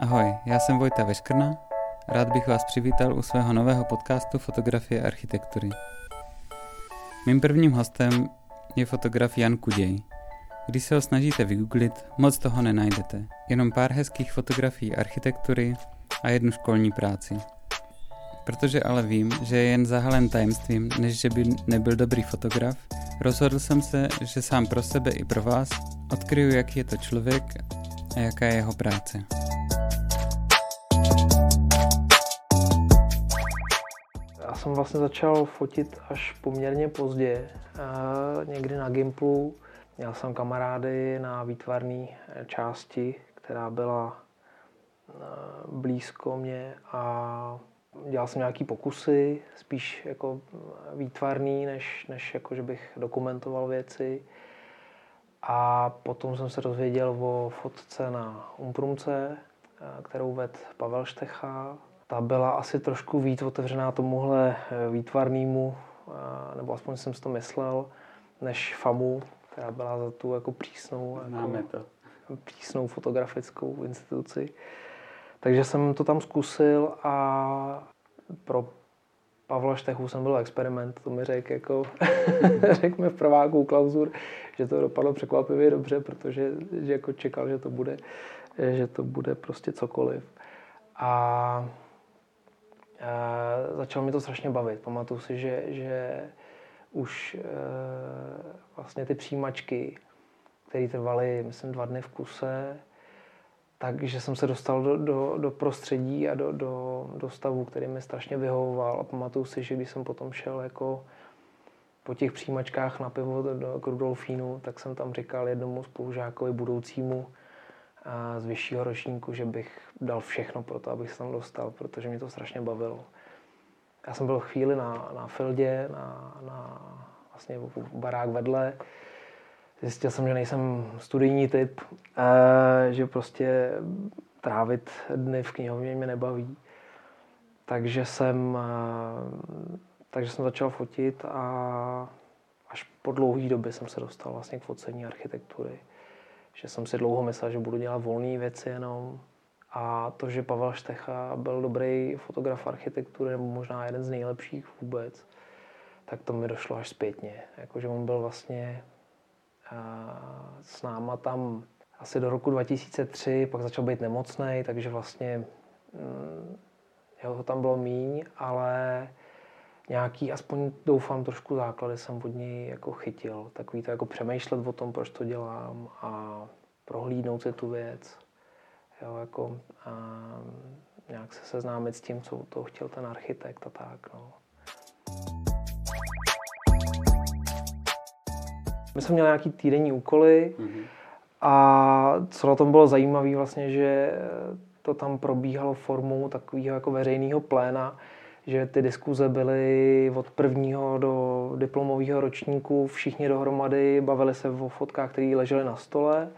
Ahoj, já jsem Vojta Veškrna. Rád bych vás přivítal u svého nového podcastu Fotografie architektury. Mým prvním hostem je fotograf Jan Kuděj. Když se ho snažíte vygooglit, moc toho nenajdete. Jenom pár hezkých fotografií architektury a jednu školní práci. Protože ale vím, že je jen zahalen tajemstvím, než že by nebyl dobrý fotograf, rozhodl jsem se, že sám pro sebe i pro vás odkryju, jaký je to člověk a jaká je jeho práce. Jsem vlastně začal fotit až poměrně pozdě, někdy na Gimplu. Měl jsem kamarády na výtvarné části, která byla blízko mě a dělal jsem nějaký pokusy, spíš jako výtvarný, než, než jako, že bych dokumentoval věci. A potom jsem se dozvěděl o fotce na Umprumce, kterou ved Pavel Štecha. Ta byla asi trošku víc otevřená tomuhle výtvarnému, nebo aspoň jsem si to myslel, než FAMu, která byla za tu jako přísnou, Známe to. přísnou fotografickou instituci. Takže jsem to tam zkusil a pro Pavla Štechu jsem byl experiment, to mi řekl jako, řekl mi v prváku klauzur, že to dopadlo překvapivě dobře, protože že jako čekal, že to bude, že to bude prostě cokoliv. A, a začalo mi to strašně bavit. Pamatuju si, že, že už e, vlastně ty přijímačky, které trvaly, myslím, dva dny v kuse, takže jsem se dostal do, do, do prostředí a do, do, do stavu, který mi strašně vyhovoval. A pamatuju si, že když jsem potom šel jako po těch přijímačkách na pivo do, do Rudolfínu, tak jsem tam říkal jednomu spolužákovi budoucímu z vyššího ročníku, že bych dal všechno pro to, abych se tam dostal, protože mě to strašně bavilo. Já jsem byl chvíli na, na Fildě, na, na vlastně barák vedle, Zjistil jsem, že nejsem studijní typ, že prostě trávit dny v knihovně mě nebaví. Takže jsem, takže jsem začal fotit a až po dlouhé době jsem se dostal vlastně k focení architektury. Že jsem si dlouho myslel, že budu dělat volné věci jenom. A to, že Pavel Štecha byl dobrý fotograf architektury, nebo možná jeden z nejlepších vůbec, tak to mi došlo až zpětně. Jakože on byl vlastně s náma tam asi do roku 2003, pak začal být nemocný, takže vlastně mm, jeho tam bylo míň, ale nějaký, aspoň doufám, trošku základy jsem od něj jako chytil. Takový to jako přemýšlet o tom, proč to dělám a prohlídnout si tu věc. Jo, jako, a nějak se seznámit s tím, co to chtěl ten architekt a tak. No. My jsme měli nějaký týdenní úkoly mm-hmm. a co na tom bylo zajímavé vlastně, že to tam probíhalo formou takového jako veřejného pléna, že ty diskuze byly od prvního do diplomového ročníku, všichni dohromady bavili se o fotkách, které ležely na stole.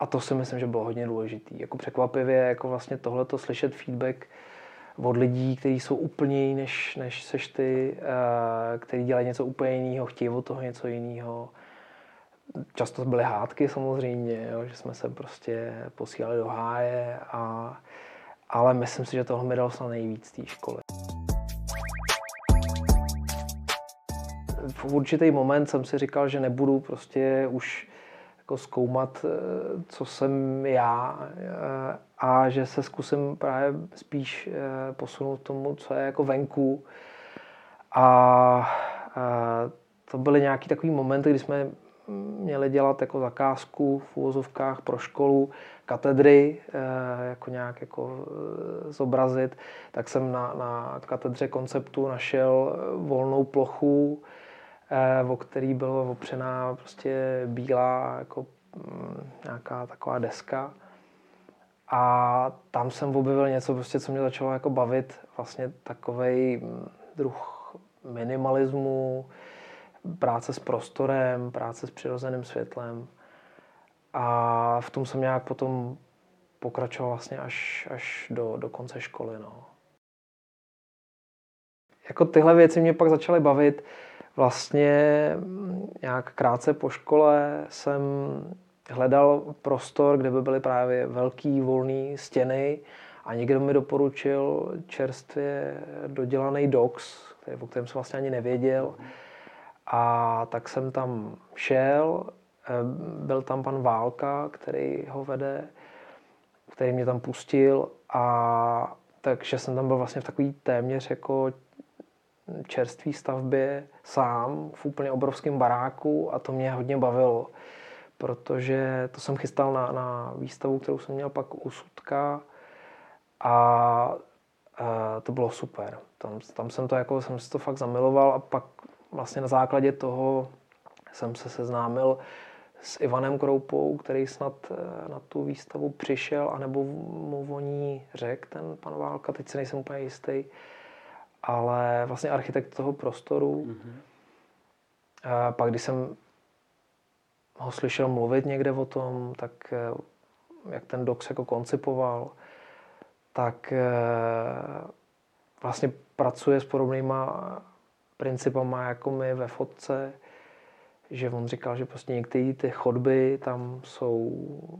A to si myslím, že bylo hodně důležité. Jako překvapivě, jako vlastně tohleto slyšet feedback od lidí, kteří jsou úplně jiní než, než seš ty, eh, kteří dělají něco úplně jiného, chtějí od toho něco jiného často byly hádky samozřejmě, jo, že jsme se prostě posílali do háje, a, ale myslím si, že toho mi dalo snad nejvíc té školy. V určitý moment jsem si říkal, že nebudu prostě už jako zkoumat, eh, co jsem já eh, a že se zkusím právě spíš eh, posunout tomu, co je jako venku. A to byly nějaký takový momenty, kdy jsme měli dělat jako zakázku v úvozovkách pro školu, katedry, jako nějak jako zobrazit, tak jsem na, na katedře konceptu našel volnou plochu, o který byla opřená prostě bílá jako mm, nějaká taková deska. A tam jsem objevil něco, prostě, co mě začalo jako bavit, vlastně takový mm, druh minimalismu, práce s prostorem, práce s přirozeným světlem. A v tom jsem nějak potom pokračoval vlastně až, až do, do konce školy. No. Jako tyhle věci mě pak začaly bavit. Vlastně nějak krátce po škole jsem hledal prostor, kde by byly právě velký volné stěny a někdo mi doporučil čerstvě dodělaný dox, který, o kterém jsem vlastně ani nevěděl. A tak jsem tam šel, eh, byl tam pan Válka, který ho vede, který mě tam pustil a takže jsem tam byl vlastně v takový téměř jako čerstvý stavbě sám v úplně obrovském baráku a to mě hodně bavilo, protože to jsem chystal na, na výstavu, kterou jsem měl pak u Sudka a, a to bylo super. Tam, tam jsem to jako, jsem si to fakt zamiloval a pak vlastně na základě toho jsem se seznámil s Ivanem Kroupou, který snad eh, na tu výstavu přišel, anebo mu o ní řekl ten pan Válka, teď si nejsem úplně jistý, ale vlastně architekt toho prostoru. Mm-hmm. A pak, když jsem ho slyšel mluvit někde o tom, tak eh, jak ten dox jako koncipoval, tak eh, vlastně pracuje s podobnýma principama jako my ve fotce, že on říkal, že prostě některé ty chodby tam jsou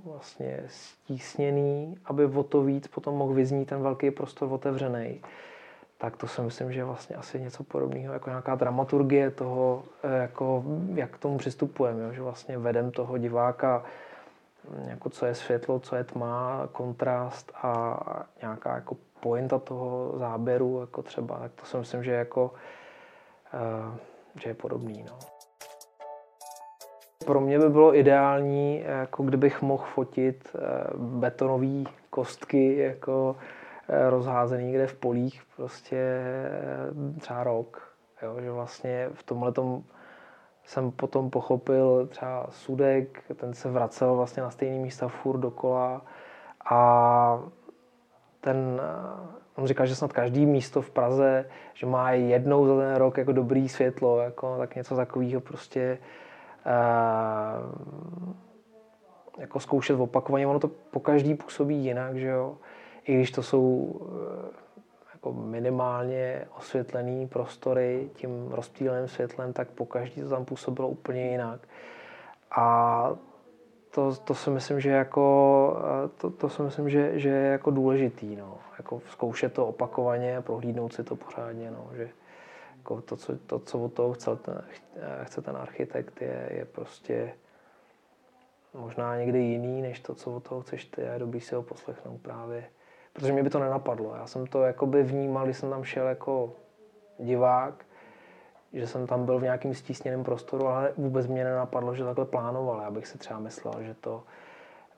vlastně stísněný, aby o to víc potom mohl vyznít ten velký prostor otevřený. Tak to si myslím, že je vlastně asi něco podobného, jako nějaká dramaturgie toho, eh, jako jak k tomu přistupujeme, že vlastně vedem toho diváka, hm, jako co je světlo, co je tma, kontrast a nějaká jako pointa toho záběru, jako třeba, tak to si myslím, že je jako, uh, že je podobný. No. Pro mě by bylo ideální, jako kdybych mohl fotit eh, betonové kostky jako eh, rozházený někde v polích prostě eh, třeba rok. Jo, že vlastně v tomhle tom jsem potom pochopil třeba Sudek, ten se vracel vlastně na stejný místa furt dokola a ten, on říkal, že snad každý místo v Praze, že má jednou za ten rok jako dobrý světlo, jako, tak něco takového prostě jako zkoušet opakovaně. Ono to po každý působí jinak, že jo. I když to jsou eh, jako minimálně osvětlené prostory tím rozptýleným světlem, tak po každý to tam působilo úplně jinak. A to, to si myslím, že jako, eh, to, to si myslím, že, že je jako důležitý, no. Jako zkoušet to opakovaně, prohlídnout si to pořádně, no. Že, jako to, co, to, co od toho chce ten, chce ten architekt, je, je prostě možná někdy jiný, než to, co od toho chceš ty a je dobrý si ho poslechnout právě. Protože mě by to nenapadlo. Já jsem to jakoby vnímal, když jsem tam šel jako divák, že jsem tam byl v nějakým stísněném prostoru, ale vůbec mě nenapadlo, že takhle plánoval. Já bych si třeba myslel, že to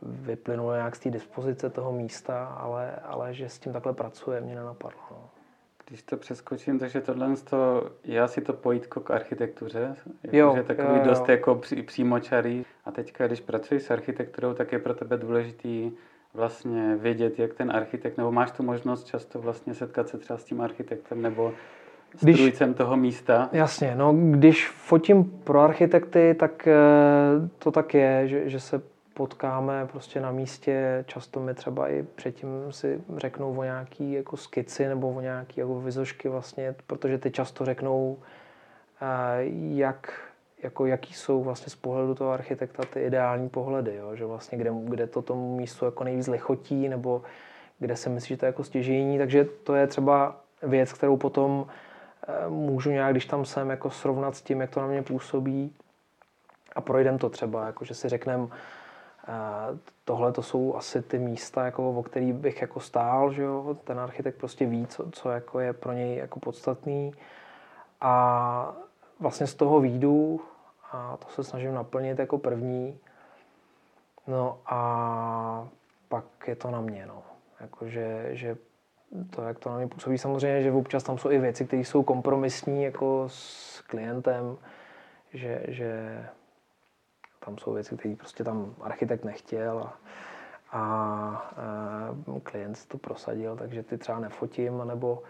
vyplynulo nějak z té dispozice toho místa, ale, ale že s tím takhle pracuje, mě nenapadlo. No. Když to přeskočím, takže tohle to, je asi to pojítko k architektuře, jako, jo, že takový jo, jo. dost jako pří, přímočarý. A teďka, když pracuješ s architekturou, tak je pro tebe důležitý vlastně vědět, jak ten architekt, nebo máš tu možnost často vlastně setkat se třeba s tím architektem, nebo strujcem toho místa. Jasně, no když fotím pro architekty, tak eh, to tak je, že, že se potkáme prostě na místě, často mi třeba i předtím si řeknou o nějaký jako skici nebo o nějaký jako vizošky vlastně, protože ty často řeknou, eh, jak, jako jaký jsou vlastně z pohledu toho architekta ty ideální pohledy, jo? že vlastně kde, kde to tomu místu jako nejvíc lichotí nebo kde se myslí, že to je jako stěžení, takže to je třeba věc, kterou potom eh, můžu nějak, když tam jsem, jako srovnat s tím, jak to na mě působí a projdem to třeba, jako že si řekneme, Tohle to jsou asi ty místa, jako, o kterých bych jako stál, že jo? ten architekt prostě ví, co, co jako je pro něj jako podstatný a vlastně z toho výjdu a to se snažím naplnit jako první. No a pak je to na mě, no. Jakože, že to, jak to na mě působí, samozřejmě, že občas tam jsou i věci, které jsou kompromisní jako s klientem, že, že tam jsou věci, které prostě tam architekt nechtěl a, a, a klient to prosadil, takže ty třeba nefotím, anebo,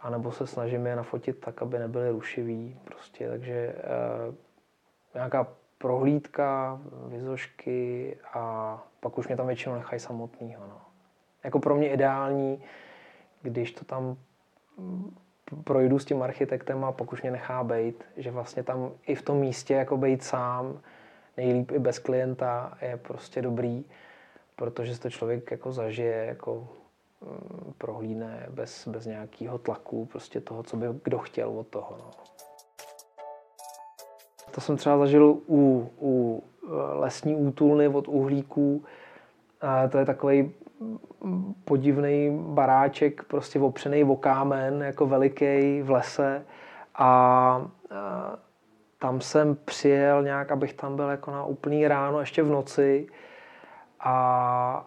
anebo se snažím je nafotit tak, aby nebyly rušivý. Prostě, takže e, nějaká prohlídka, vizošky a pak už mě tam většinou nechají samotnýho. No. Jako pro mě ideální, když to tam projdu s tím architektem a pak už mě nechá bejt, že vlastně tam i v tom místě jako bejt sám, nejlíp i bez klienta je prostě dobrý, protože se to člověk jako zažije, jako mm, prohlídne bez, bez nějakého tlaku, prostě toho, co by kdo chtěl od toho. No. To jsem třeba zažil u, u eh, lesní útulny od uhlíků. A to je takový podivný baráček, prostě opřený o kámen, jako veliký v lese. A, a tam jsem přijel nějak, abych tam byl jako na úplný ráno, ještě v noci. A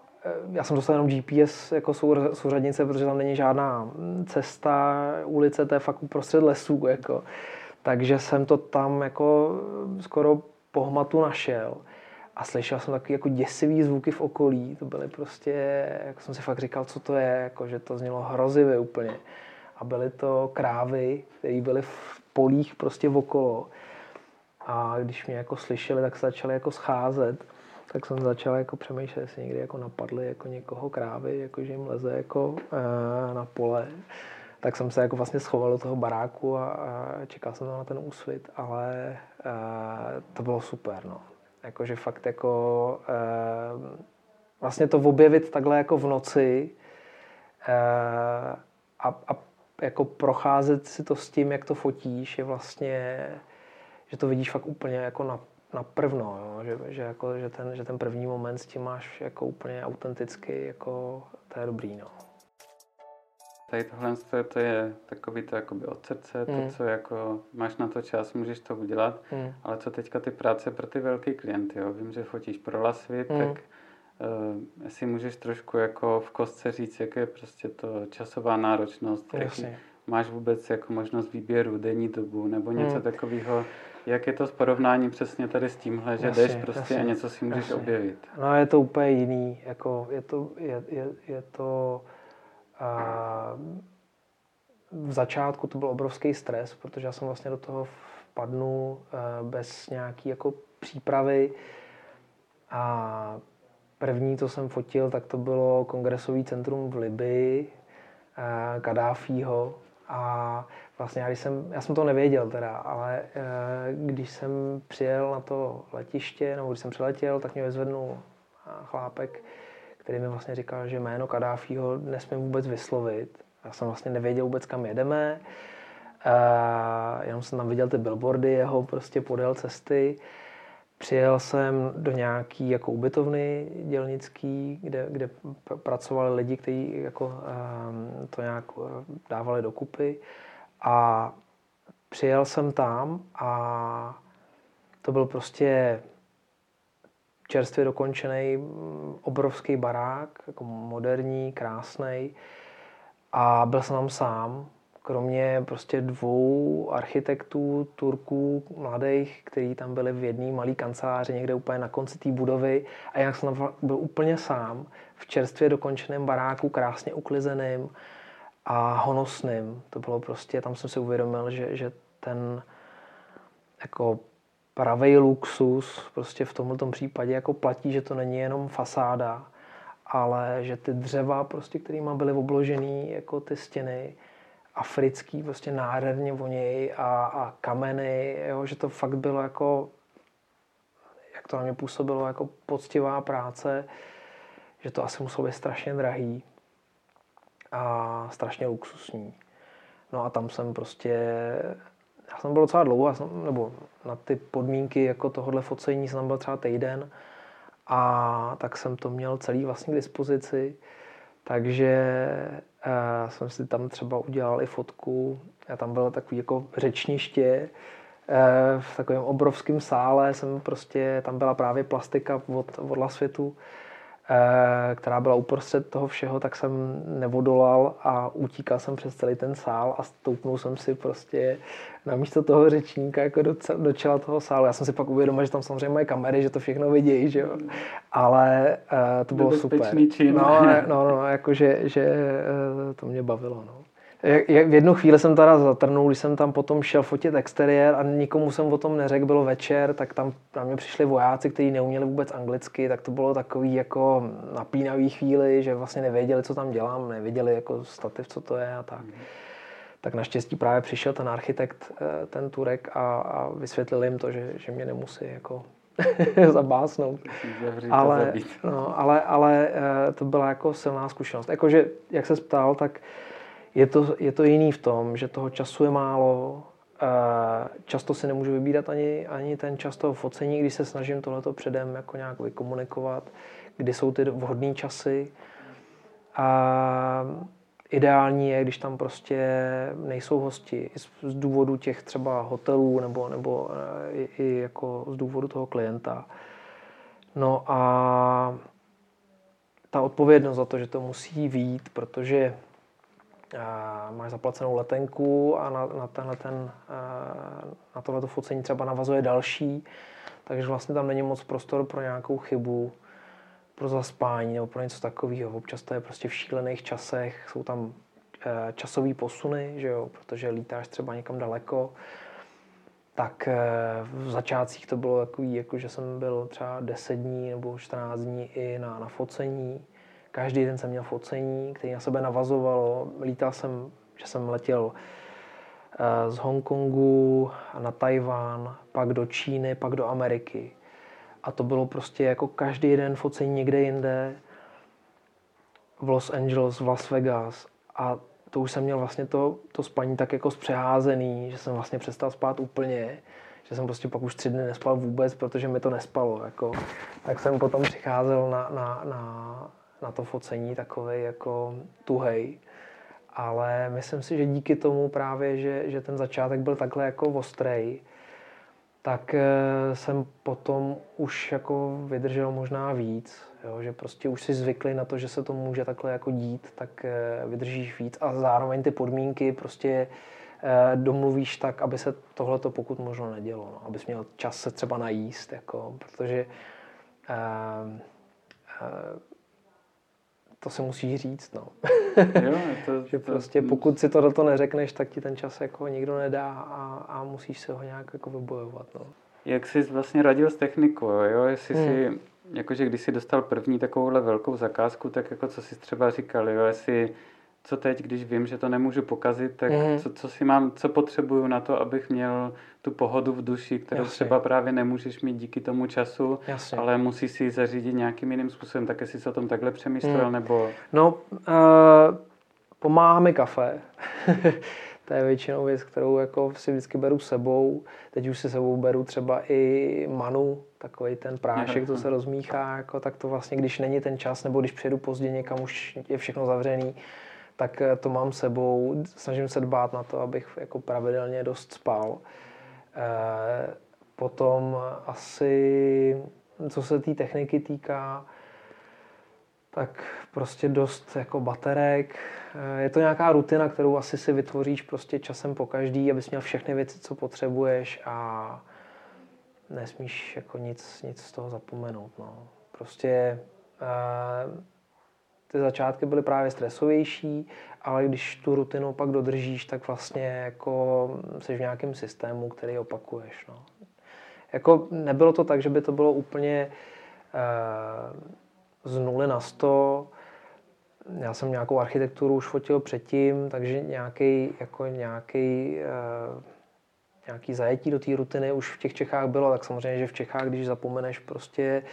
já jsem dostal jenom GPS jako souřadnice, protože tam není žádná cesta, ulice, to je fakt uprostřed lesů. Jako. Takže jsem to tam jako skoro po hmatu našel. A slyšel jsem takový jako děsivý zvuky v okolí. To byly prostě, jako jsem si fakt říkal, co to je, jako, že to znělo hrozivě úplně. A byly to krávy, které byly v polích prostě okolo. A když mě jako slyšeli, tak se začali jako scházet. Tak jsem začal jako přemýšlet, jestli někdy jako napadly jako někoho krávy, jako že jim leze jako e, na pole. Tak jsem se jako vlastně schoval do toho baráku a, čekal jsem na ten úsvit, ale e, to bylo super, no. Jakože fakt jako e, vlastně to objevit takhle jako v noci a, a jako procházet si to s tím, jak to fotíš, je vlastně že to vidíš fakt úplně jako na, na prvno, jo? Že, že, jako, že, ten, že ten první moment s tím máš jako úplně autenticky, jako to je dobrý. No. Tady tohle to je takový to jakoby od srdce, mm. to, co jako máš na to čas, můžeš to udělat, mm. ale co teďka ty práce pro ty velký klienty, jo? Vím, že fotíš pro Lasvit, mm. tak uh, jestli můžeš trošku jako v kostce říct, jak je prostě to časová náročnost, máš vůbec jako možnost výběru denní dobu nebo něco mm. takového, jak je to s porovnáním přesně tady s tímhle, že jasně, jdeš prostě jasně, a něco si můžeš jasně. objevit? No je to úplně jiný, jako je to, je, je, je to a, v začátku to byl obrovský stres, protože já jsem vlastně do toho vpadnu a, bez nějaký jako přípravy a první, co jsem fotil, tak to bylo kongresový centrum v Libii, Kadáfího a vlastně já, když jsem, já jsem to nevěděl teda, ale e, když jsem přijel na to letiště, nebo když jsem přiletěl, tak mě vyzvednul chlápek, který mi vlastně říkal, že jméno Kadáfího nesmím vůbec vyslovit. Já jsem vlastně nevěděl vůbec, kam jedeme. E, jenom jsem tam viděl ty billboardy jeho prostě podél cesty. Přijel jsem do nějaký jako ubytovny dělnický, kde, kde pracovali lidi, kteří jako, um, to nějak dávali dokupy. A přijel jsem tam a to byl prostě čerstvě dokončený obrovský barák, jako moderní, krásný. A byl jsem tam sám, kromě prostě dvou architektů, Turků, mladých, kteří tam byli v jedné malé kanceláři někde úplně na konci té budovy a já jsem tam byl úplně sám v čerstvě dokončeném baráku, krásně uklizeným a honosným. To bylo prostě, tam jsem si uvědomil, že, že ten jako pravý luxus prostě v tomto případě jako platí, že to není jenom fasáda, ale že ty dřeva, prostě, kterými byly obložený jako ty stěny, africký, prostě nádherně voněj a, a kameny, jo, že to fakt bylo jako, jak to na mě působilo, jako poctivá práce, že to asi muselo být strašně drahý a strašně luxusní. No a tam jsem prostě, já jsem byl docela dlouho, jsem, nebo na ty podmínky jako tohohle focení jsem tam byl třeba týden a tak jsem to měl celý vlastně k dispozici, takže uh, jsem si tam třeba udělal i fotku, já tam bylo takový jako řečniště, uh, v takovém obrovském sále. Jsem prostě, tam byla právě plastika od, od Lasvětu, Eh, která byla uprostřed toho všeho, tak jsem nevodolal a utíkal jsem přes celý ten sál a stoupnul jsem si prostě na místo toho řečníka jako do, do čela toho sálu. Já jsem si pak uvědomil, že tam samozřejmě mají kamery, že to všechno vidějí, že jo. Ale uh, to bylo super. Čin. No, no, no, jako že, že uh, to mě bavilo, no. V jednu chvíli jsem teda zatrnul, když jsem tam potom šel fotit exteriér a nikomu jsem o tom neřekl, bylo večer, tak tam na mě přišli vojáci, kteří neuměli vůbec anglicky, tak to bylo takový jako napínavý chvíli, že vlastně nevěděli, co tam dělám, nevěděli jako stativ, co to je a tak. Mm. Tak naštěstí právě přišel ten architekt, eh, ten Turek a, a vysvětlil jim to, že, že mě nemusí jako zabásnout. Ale, no, ale, ale eh, to byla jako silná zkušenost. Jakože, jak se ptal, tak je to, je to jiný v tom, že toho času je málo, často si nemůžu vybírat ani, ani ten čas toho focení, když se snažím tohleto předem jako nějak vykomunikovat, kdy jsou ty vhodné časy. A ideální je, když tam prostě nejsou hosti z důvodu těch třeba hotelů nebo, nebo eh, i, jako z důvodu toho klienta. No a ta odpovědnost za to, že to musí vít, protože máš zaplacenou letenku a na, na, tenhle ten, na tohleto focení třeba navazuje další, takže vlastně tam není moc prostor pro nějakou chybu pro zaspání nebo pro něco takového. Občas to je prostě v šílených časech, jsou tam eh, časové posuny, že jo, protože lítáš třeba někam daleko, tak eh, v začátcích to bylo takový, jako že jsem byl třeba 10 dní nebo 14 dní i na, na focení. Každý den jsem měl focení, který na sebe navazovalo. Lítal jsem, že jsem letěl eh, z Hongkongu na Tajván, pak do Číny, pak do Ameriky. A to bylo prostě jako každý den focení někde jinde, v Los Angeles, v Las Vegas. A to už jsem měl vlastně to, to spaní tak jako zpřeházený, že jsem vlastně přestal spát úplně, že jsem prostě pak už tři dny nespal vůbec, protože mi to nespalo. Jako. Tak jsem potom přicházel na, na, na, na to focení takový jako tuhej. Ale myslím si, že díky tomu právě, že, že ten začátek byl takhle jako ostrej, tak eh, jsem potom už jako vydržel možná víc, jo, že prostě už si zvykli na to, že se to může takhle jako dít, tak eh, vydržíš víc a zároveň ty podmínky prostě eh, domluvíš tak, aby se tohle to pokud možno nedělo, no, abys měl čas se třeba najíst, jako, protože uh, uh, to se musíš říct, no. jo, to, že to, prostě pokud si to do toho neřekneš, tak ti ten čas jako nikdo nedá a, a musíš se ho nějak jako vybojovat, no. Jak jsi vlastně radil s technikou, jo? Jestli hmm. si, jakože když jsi dostal první takovouhle velkou zakázku, tak jako co jsi třeba říkal, jo? Jestli co teď, když vím, že to nemůžu pokazit, tak mm. co, co si mám, co potřebuju na to, abych měl tu pohodu v duši, kterou Jasně. třeba právě nemůžeš mít díky tomu času, Jasně. ale musí si ji zařídit nějakým jiným způsobem. Tak jestli jsi o tom takhle přemýšlel, mm. nebo... No, uh, pomáhá mi kafe. to je většinou věc, kterou jako si vždycky beru sebou. Teď už si sebou beru třeba i manu, takový ten prášek, co se rozmíchá, jako, tak to vlastně, když není ten čas, nebo když přijedu pozdě někam, už je všechno zavřený, tak eh, to mám sebou. Snažím se dbát na to, abych jako pravidelně dost spal. Eh, potom asi, co se té tý techniky týká, tak prostě dost jako baterek. Eh, je to nějaká rutina, kterou asi si vytvoříš prostě časem po každý, abys měl všechny věci, co potřebuješ a nesmíš jako nic, nic z toho zapomenout. No. Prostě ty začátky byly právě stresovější, ale když tu rutinu pak dodržíš, tak vlastně jako jsi v nějakém systému, který opakuješ. No. Jako nebylo to tak, že by to bylo úplně eh, z nuly na sto. Já jsem nějakou architekturu už fotil předtím, takže nějaký, jako nějaký, eh, nějaký zajetí do té rutiny už v těch Čechách bylo, tak samozřejmě, že v Čechách, když zapomeneš prostě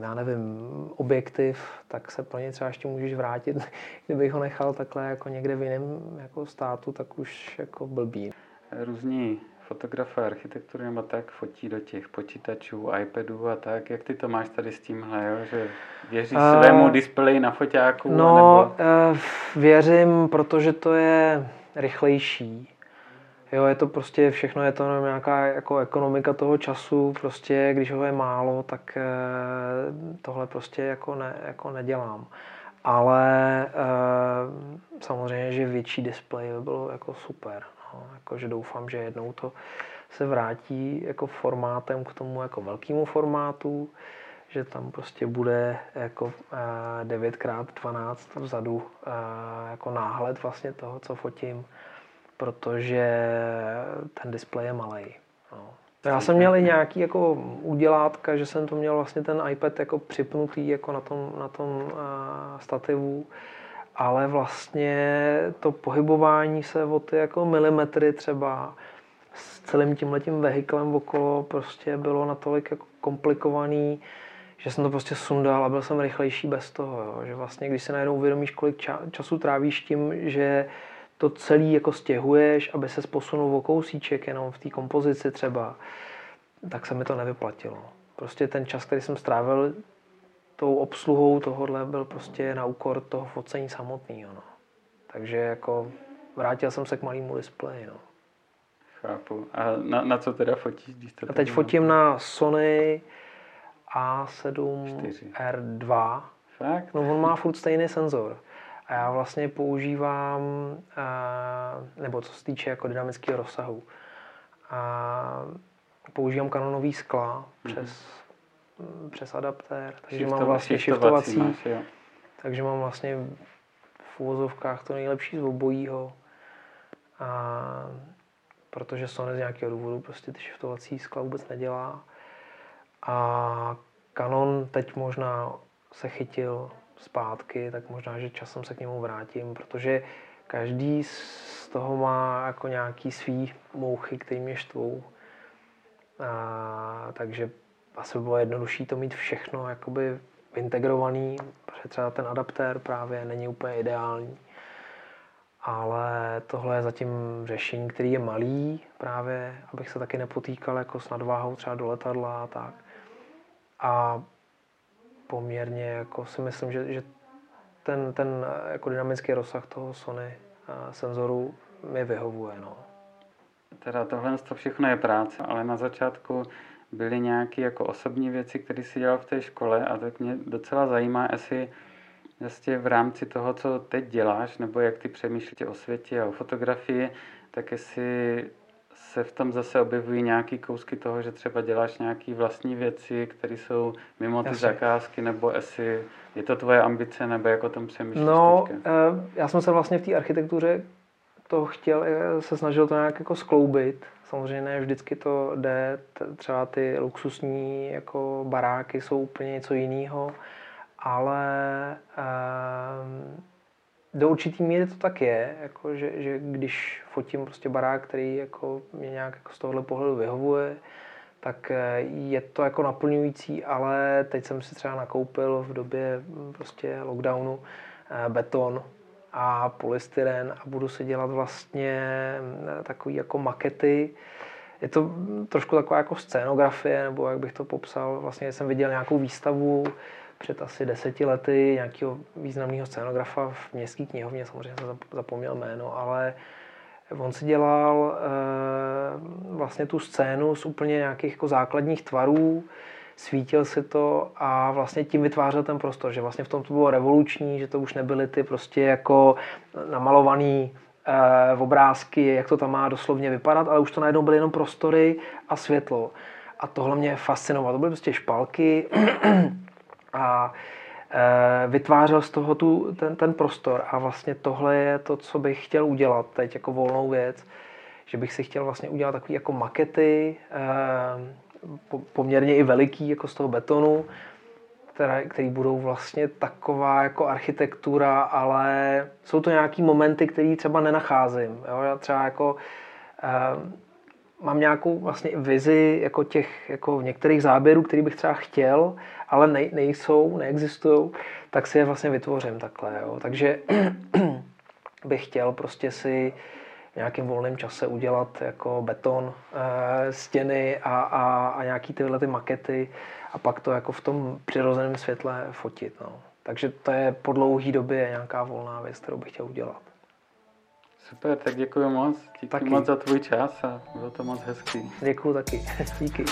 já nevím, objektiv, tak se pro ně třeba ještě můžeš vrátit. Kdybych ho nechal takhle jako někde v jiném jako státu, tak už jako blbý. Různí fotografé architektury nebo tak fotí do těch počítačů, iPadů a tak. Jak ty to máš tady s tímhle, jo? že věříš uh, svému displeji na foťáku? No, nebo... uh, věřím, protože to je rychlejší Jo, je to prostě všechno, je to nějaká jako ekonomika toho času, prostě když ho je málo, tak eh, tohle prostě jako, ne, jako nedělám. Ale eh, samozřejmě, že větší displej by bylo jako super. No. Jako, že doufám, že jednou to se vrátí jako formátem k tomu jako velkému formátu, že tam prostě bude jako 9x12 eh, vzadu jako náhled vlastně toho, co fotím protože ten displej je malý. No. Já jsem měl i nějaký jako udělátka, že jsem to měl vlastně ten iPad jako připnutý jako na tom, na tom uh, stativu, ale vlastně to pohybování se o ty jako milimetry třeba s celým tím letím vehiklem okolo prostě bylo natolik jako komplikovaný, že jsem to prostě sundal a byl jsem rychlejší bez toho. Jo. Že vlastně, když se najednou uvědomíš, kolik ča- času trávíš tím, že to celý jako stěhuješ, aby se posunul o kousíček jenom v té kompozici třeba, tak se mi to nevyplatilo. Prostě ten čas, který jsem strávil tou obsluhou tohohle, byl prostě na úkor toho focení samotného. No. Takže jako vrátil jsem se k malému displeji. No. Chápu. A na, na co teda fotíš? Když to A teď fotím na Sony A7R2. Fakt? No on má furt stejný senzor. A já vlastně používám, nebo co se týče jako dynamického rozsahu, a používám kanonový skla mm-hmm. přes, přes adaptér, takže Shiftov, mám vlastně shiftovací, máš, takže mám vlastně v úvozovkách to nejlepší z obojího. A protože Sony z nějakého důvodu prostě ty shiftovací skla vůbec nedělá. A Canon teď možná se chytil zpátky, tak možná, že časem se k němu vrátím, protože každý z toho má jako nějaký svý mouchy, který mě štvou. A, takže asi by bylo jednodušší to mít všechno jakoby integrovaný, protože třeba ten adaptér právě není úplně ideální. Ale tohle je zatím řešení, který je malý právě, abych se taky nepotýkal jako s nadváhou třeba do letadla a tak. A poměrně jako si myslím, že, že ten, ten jako dynamický rozsah toho Sony senzoru mi vyhovuje. No. Teda tohle to všechno je práce, ale na začátku byly nějaké jako osobní věci, které si dělal v té škole a tak mě docela zajímá, jestli vlastně v rámci toho, co teď děláš, nebo jak ty přemýšlíš o světě a o fotografii, tak jestli se v tom zase objevují nějaké kousky toho, že třeba děláš nějaké vlastní věci, které jsou mimo ty Jasně. zakázky, nebo jestli je to tvoje ambice, nebo jak o tom přemýšlíš No, teďka? Eh, já jsem se vlastně v té architektuře to chtěl, eh, se snažil to nějak jako skloubit. Samozřejmě ne vždycky to jde, třeba ty luxusní jako baráky jsou úplně něco jiného, ale um, do určitý míry to tak je, jako že, že když fotím prostě barák, který jako mě nějak jako z tohohle pohledu vyhovuje, tak eh, je to jako naplňující, ale teď jsem si třeba nakoupil v době hm, prostě lockdownu eh, beton a polystyren a budu si dělat vlastně hm, takový jako makety. Je to hm, trošku taková jako scénografie, nebo jak bych to popsal. Vlastně jsem viděl nějakou výstavu před asi deseti lety nějakého významného scénografa v městské knihovně, samozřejmě jsem zapomněl jméno, ale on si dělal e, vlastně tu scénu z úplně nějakých jako základních tvarů, svítil si to a vlastně tím vytvářel ten prostor, že vlastně v tom to bylo revoluční, že to už nebyly ty prostě jako namalovaný e, obrázky, jak to tam má doslovně vypadat, ale už to najednou byly jenom prostory a světlo. A tohle mě fascinovalo. To byly prostě špalky, a e, vytvářel z toho tu, ten, ten prostor a vlastně tohle je to, co bych chtěl udělat teď jako volnou věc, že bych si chtěl vlastně udělat takové jako makety, e, poměrně i veliký jako z toho betonu, které, které budou vlastně taková jako architektura, ale jsou to nějaký momenty, které třeba nenacházím. Jo? Já třeba jako e, mám nějakou vlastně vizi jako těch jako některých záběrů, který bych třeba chtěl, ale nej, nejsou, neexistují, tak si je vlastně vytvořím takhle. Jo. Takže bych chtěl prostě si v nějakém volném čase udělat jako beton, e, stěny a, a, a nějaký tyhle ty makety a pak to jako v tom přirozeném světle fotit. No. Takže to je po dlouhé době nějaká volná věc, kterou bych chtěl udělat. Super, tak děkuji moc. Díky taky. moc za tvůj čas a bylo to moc hezký. Děkuji taky. Díky.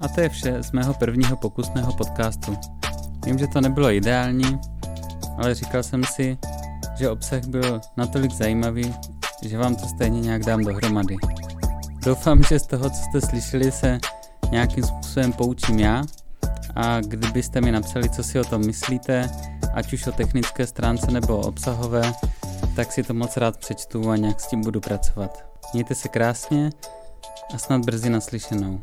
A to je vše z mého prvního pokusného podcastu. Vím, že to nebylo ideální, ale říkal jsem si, že obsah byl natolik zajímavý, že vám to stejně nějak dám dohromady. Doufám, že z toho, co jste slyšeli, se nějakým způsobem poučím já a kdybyste mi napsali, co si o tom myslíte, ať už o technické stránce nebo obsahové, tak si to moc rád přečtu a nějak s tím budu pracovat. Mějte se krásně a snad brzy naslyšenou.